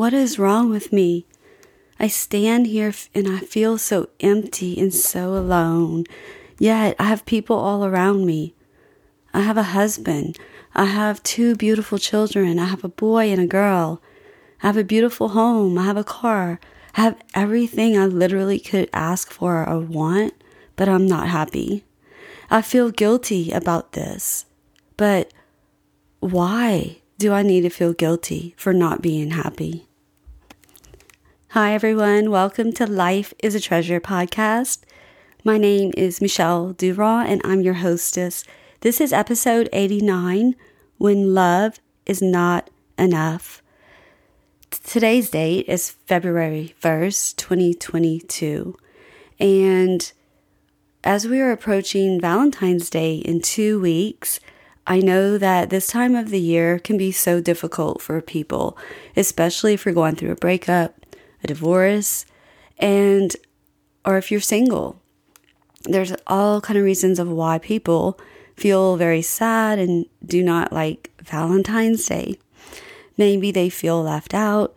What is wrong with me? I stand here and I feel so empty and so alone. Yet I have people all around me. I have a husband. I have two beautiful children. I have a boy and a girl. I have a beautiful home. I have a car. I have everything I literally could ask for or want, but I'm not happy. I feel guilty about this. But why do I need to feel guilty for not being happy? Hi, everyone. Welcome to Life is a Treasure podcast. My name is Michelle Duras, and I'm your hostess. This is episode 89 When Love is Not Enough. Today's date is February 1st, 2022. And as we are approaching Valentine's Day in two weeks, I know that this time of the year can be so difficult for people, especially if you're going through a breakup, a divorce, and or if you're single. There's all kind of reasons of why people feel very sad and do not like Valentine's Day. Maybe they feel left out.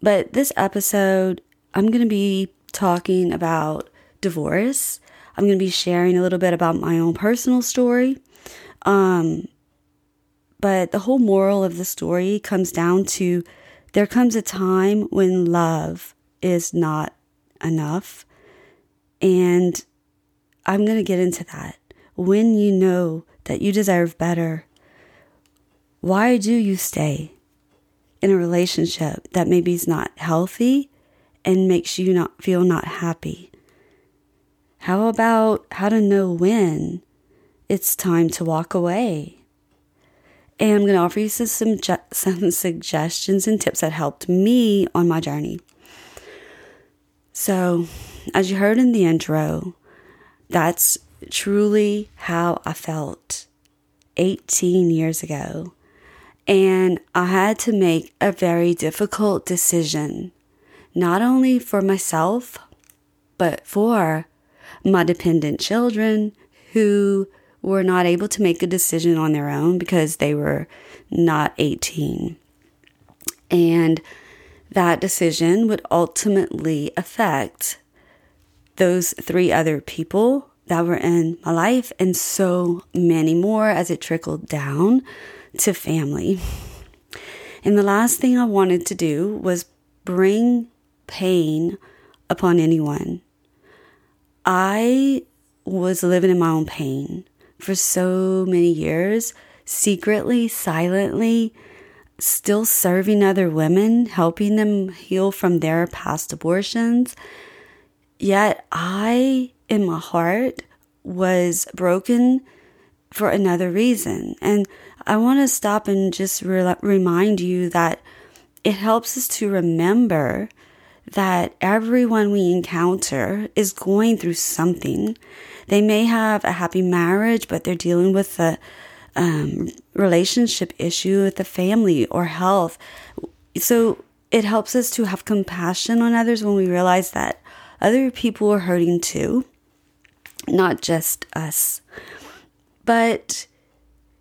But this episode, I'm going to be talking about divorce I'm going to be sharing a little bit about my own personal story. Um, but the whole moral of the story comes down to there comes a time when love is not enough. And I'm going to get into that. When you know that you deserve better, why do you stay in a relationship that maybe is not healthy and makes you not feel not happy? How about how to know when it's time to walk away? And I'm going to offer you some, some, some suggestions and tips that helped me on my journey. So, as you heard in the intro, that's truly how I felt 18 years ago. And I had to make a very difficult decision, not only for myself, but for my dependent children who were not able to make a decision on their own because they were not 18. And that decision would ultimately affect those three other people that were in my life and so many more as it trickled down to family. And the last thing I wanted to do was bring pain upon anyone. I was living in my own pain for so many years, secretly, silently, still serving other women, helping them heal from their past abortions. Yet I, in my heart, was broken for another reason. And I want to stop and just re- remind you that it helps us to remember that everyone we encounter is going through something. They may have a happy marriage, but they're dealing with a um, relationship issue with the family or health. So it helps us to have compassion on others when we realize that other people are hurting too, not just us. But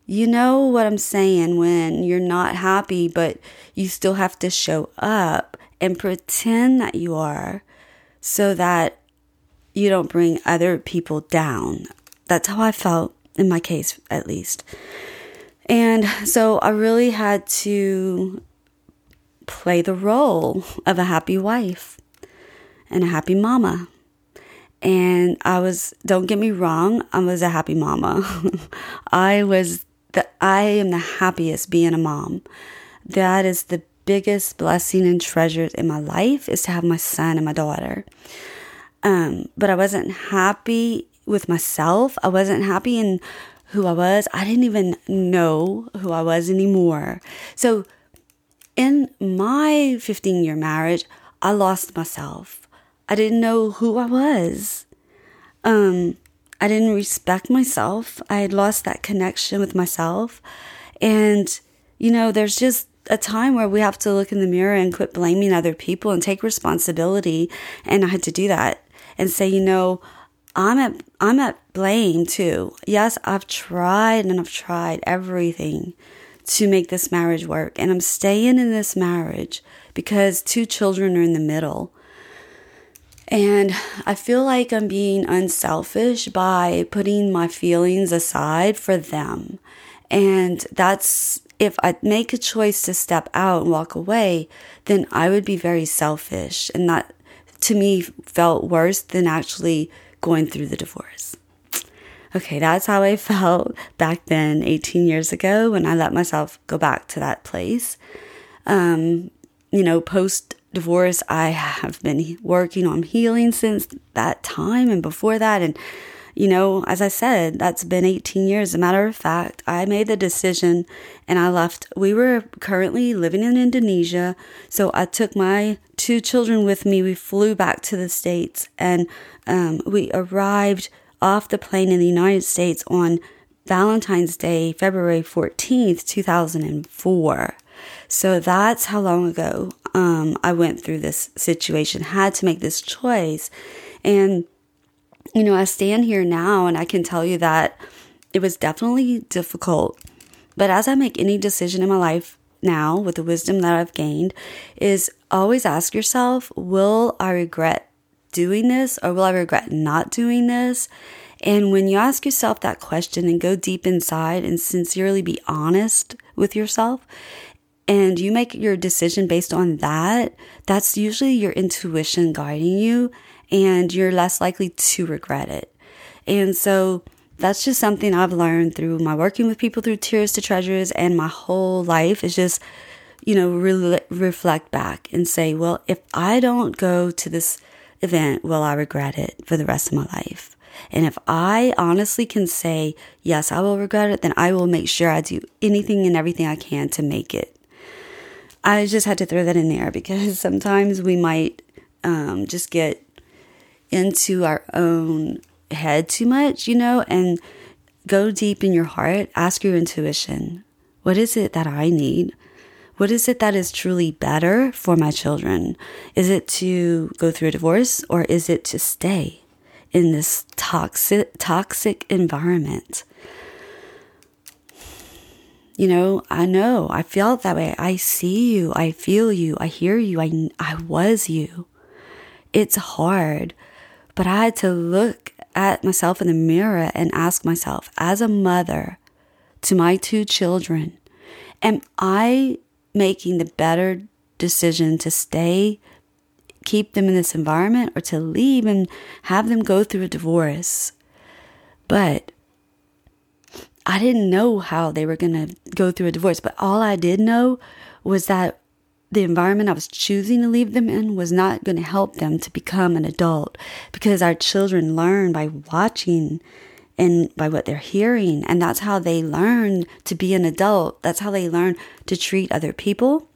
you know what I'm saying when you're not happy, but you still have to show up and pretend that you are so that you don't bring other people down. That's how I felt in my case, at least. And so I really had to play the role of a happy wife and a happy mama. And I was, don't get me wrong, I was a happy mama. I was the, I am the happiest being a mom. That is the biggest blessing and treasures in my life is to have my son and my daughter. Um, but I wasn't happy with myself. I wasn't happy in who I was. I didn't even know who I was anymore. So, in my 15 year marriage, I lost myself. I didn't know who I was. Um, I didn't respect myself. I had lost that connection with myself. And, you know, there's just a time where we have to look in the mirror and quit blaming other people and take responsibility. And I had to do that and say, you know, I'm at I'm at blame too. Yes, I've tried and I've tried everything to make this marriage work. And I'm staying in this marriage because two children are in the middle. And I feel like I'm being unselfish by putting my feelings aside for them. And that's if I make a choice to step out and walk away, then I would be very selfish. And that to me felt worse than actually going through the divorce. Okay, that's how I felt back then, 18 years ago, when I let myself go back to that place. Um, you know, post divorce, I have been working on healing since that time and before that. And, you know, as I said, that's been 18 years. As a matter of fact, I made the decision and I left. We were currently living in Indonesia. So I took my two children with me. We flew back to the States and um, we arrived off the plane in the United States on Valentine's Day, February 14th, 2004. So that's how long ago um, I went through this situation, had to make this choice. And, you know, I stand here now and I can tell you that it was definitely difficult. But as I make any decision in my life now with the wisdom that I've gained, is always ask yourself, will I regret doing this or will I regret not doing this? And when you ask yourself that question and go deep inside and sincerely be honest with yourself, and you make your decision based on that, that's usually your intuition guiding you, and you're less likely to regret it. And so that's just something I've learned through my working with people through Tears to Treasures and my whole life is just, you know, re- reflect back and say, well, if I don't go to this event, will I regret it for the rest of my life? And if I honestly can say, yes, I will regret it, then I will make sure I do anything and everything I can to make it. I just had to throw that in there because sometimes we might um, just get into our own head too much, you know, and go deep in your heart. Ask your intuition. What is it that I need? What is it that is truly better for my children? Is it to go through a divorce or is it to stay in this toxic toxic environment? You know, I know, I felt that way. I see you, I feel you, I hear you, I, I was you. It's hard, but I had to look at myself in the mirror and ask myself, as a mother to my two children, am I making the better decision to stay, keep them in this environment, or to leave and have them go through a divorce? But I didn't know how they were going to go through a divorce, but all I did know was that the environment I was choosing to leave them in was not going to help them to become an adult because our children learn by watching and by what they're hearing. And that's how they learn to be an adult. That's how they learn to treat other people.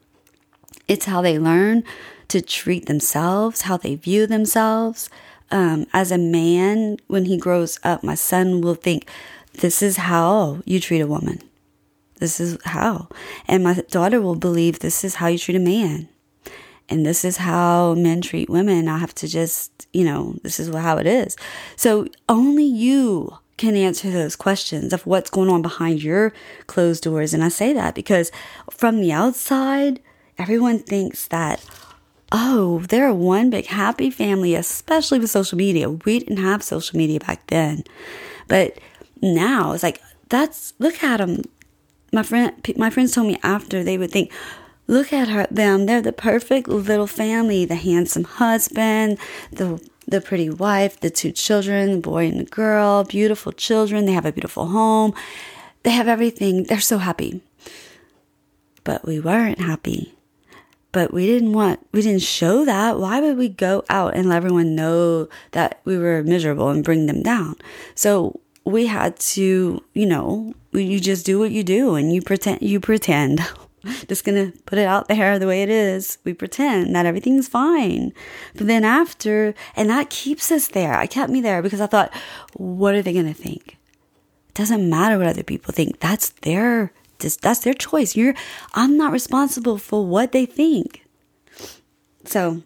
It's how they learn to treat themselves, how they view themselves. Um, as a man, when he grows up, my son will think, this is how you treat a woman. This is how. And my daughter will believe this is how you treat a man. And this is how men treat women. I have to just, you know, this is how it is. So only you can answer those questions of what's going on behind your closed doors. And I say that because from the outside, everyone thinks that, oh, they're one big happy family, especially with social media. We didn't have social media back then. But now it's like that's look at them. My friend, my friends told me after they would think, look at her, them. They're the perfect little family. The handsome husband, the the pretty wife, the two children, the boy and the girl, beautiful children. They have a beautiful home. They have everything. They're so happy. But we weren't happy. But we didn't want, we didn't show that. Why would we go out and let everyone know that we were miserable and bring them down? So we had to, you know, you just do what you do and you pretend, you pretend. just gonna put it out there the way it is. We pretend that everything's fine. But then after, and that keeps us there. I kept me there because I thought, what are they gonna think? It doesn't matter what other people think. That's their, that's their choice. You're, I'm not responsible for what they think. So,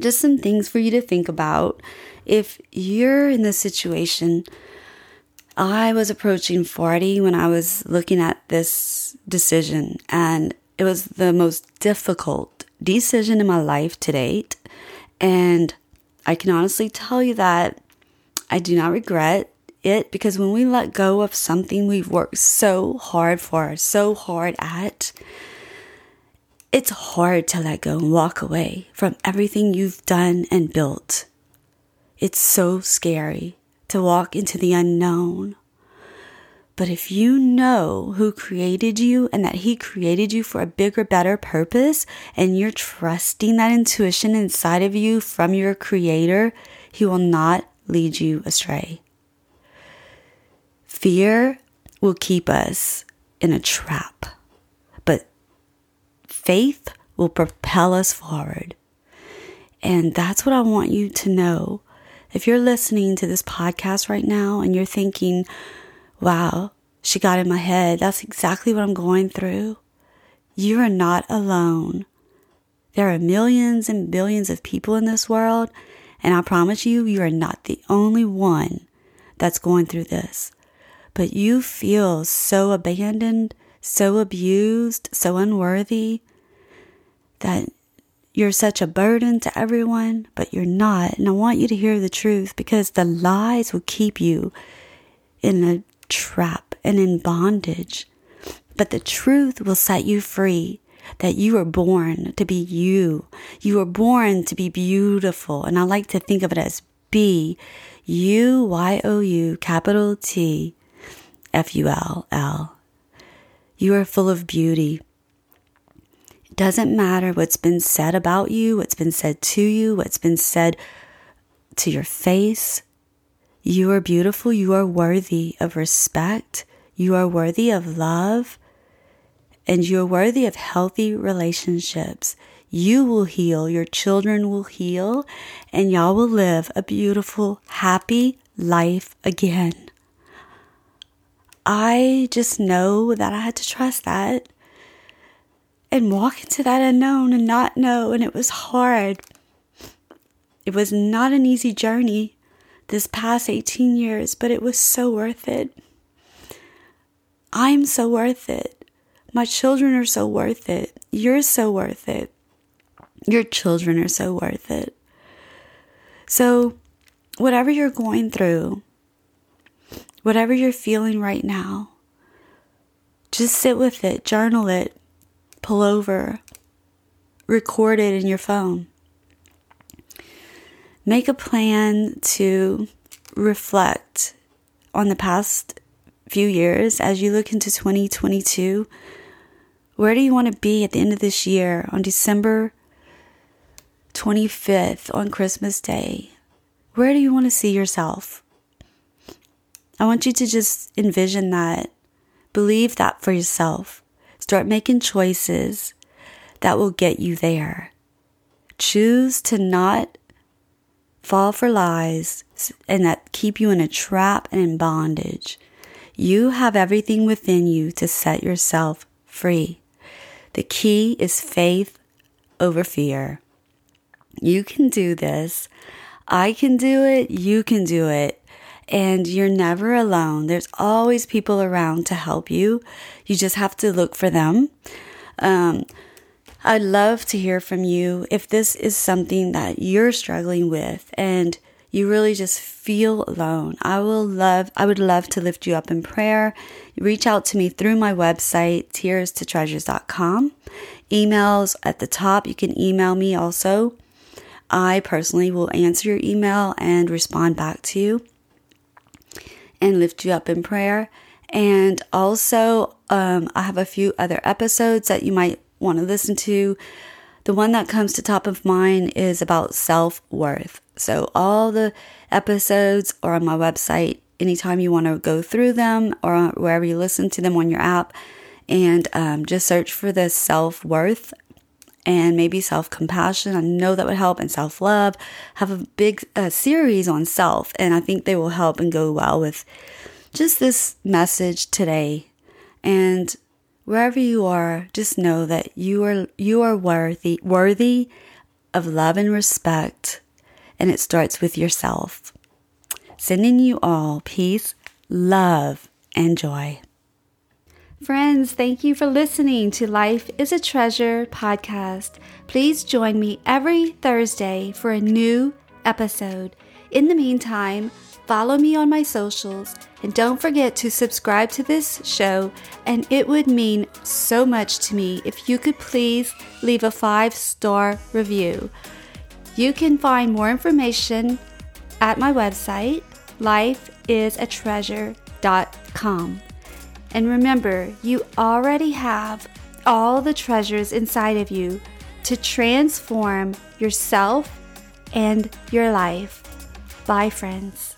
just some things for you to think about. If you're in this situation, I was approaching 40 when I was looking at this decision, and it was the most difficult decision in my life to date. And I can honestly tell you that I do not regret it because when we let go of something we've worked so hard for, so hard at, it's hard to let go and walk away from everything you've done and built. It's so scary to walk into the unknown. But if you know who created you and that He created you for a bigger, better purpose, and you're trusting that intuition inside of you from your Creator, He will not lead you astray. Fear will keep us in a trap but faith will propel us forward. And that's what I want you to know. If you're listening to this podcast right now and you're thinking, wow, she got in my head, that's exactly what I'm going through. You are not alone. There are millions and billions of people in this world, and I promise you, you are not the only one that's going through this. But you feel so abandoned, so abused, so unworthy that you're such a burden to everyone, but you're not. And I want you to hear the truth because the lies will keep you in a trap and in bondage. But the truth will set you free that you were born to be you. You were born to be beautiful. And I like to think of it as B U Y O U capital T F U L L. You are full of beauty. Doesn't matter what's been said about you, what's been said to you, what's been said to your face. You are beautiful. You are worthy of respect. You are worthy of love. And you are worthy of healthy relationships. You will heal. Your children will heal. And y'all will live a beautiful, happy life again. I just know that I had to trust that and walk into that unknown and not know. And it was hard. It was not an easy journey this past 18 years, but it was so worth it. I'm so worth it. My children are so worth it. You're so worth it. Your children are so worth it. So, whatever you're going through, whatever you're feeling right now, just sit with it, journal it, pull over, record it in your phone. Make a plan to reflect on the past few years as you look into 2022. Where do you want to be at the end of this year on December 25th on Christmas Day? Where do you want to see yourself? I want you to just envision that, believe that for yourself. Start making choices that will get you there. Choose to not fall for lies and that keep you in a trap and in bondage. You have everything within you to set yourself free. The key is faith over fear. You can do this. I can do it. You can do it and you're never alone. There's always people around to help you. You just have to look for them. Um, I'd love to hear from you if this is something that you're struggling with and you really just feel alone. I will love I would love to lift you up in prayer. Reach out to me through my website tearstotreasures.com. Emails at the top. You can email me also. I personally will answer your email and respond back to you and lift you up in prayer. And also, um, I have a few other episodes that you might want to listen to. The one that comes to top of mind is about self worth. So, all the episodes are on my website anytime you want to go through them or wherever you listen to them on your app. And um, just search for the self worth and maybe self compassion. I know that would help, and self love. Have a big uh, series on self, and I think they will help and go well with just this message today. And wherever you are, just know that you are you are worthy worthy of love and respect, and it starts with yourself. Sending you all peace, love, and joy. Friends, thank you for listening to Life is a Treasure podcast. Please join me every Thursday for a new episode. In the meantime, follow me on my socials and don't forget to subscribe to this show. And it would mean so much to me if you could please leave a five star review. You can find more information at my website, lifeisatreasure.com. And remember, you already have all the treasures inside of you to transform yourself and your life. Bye, friends.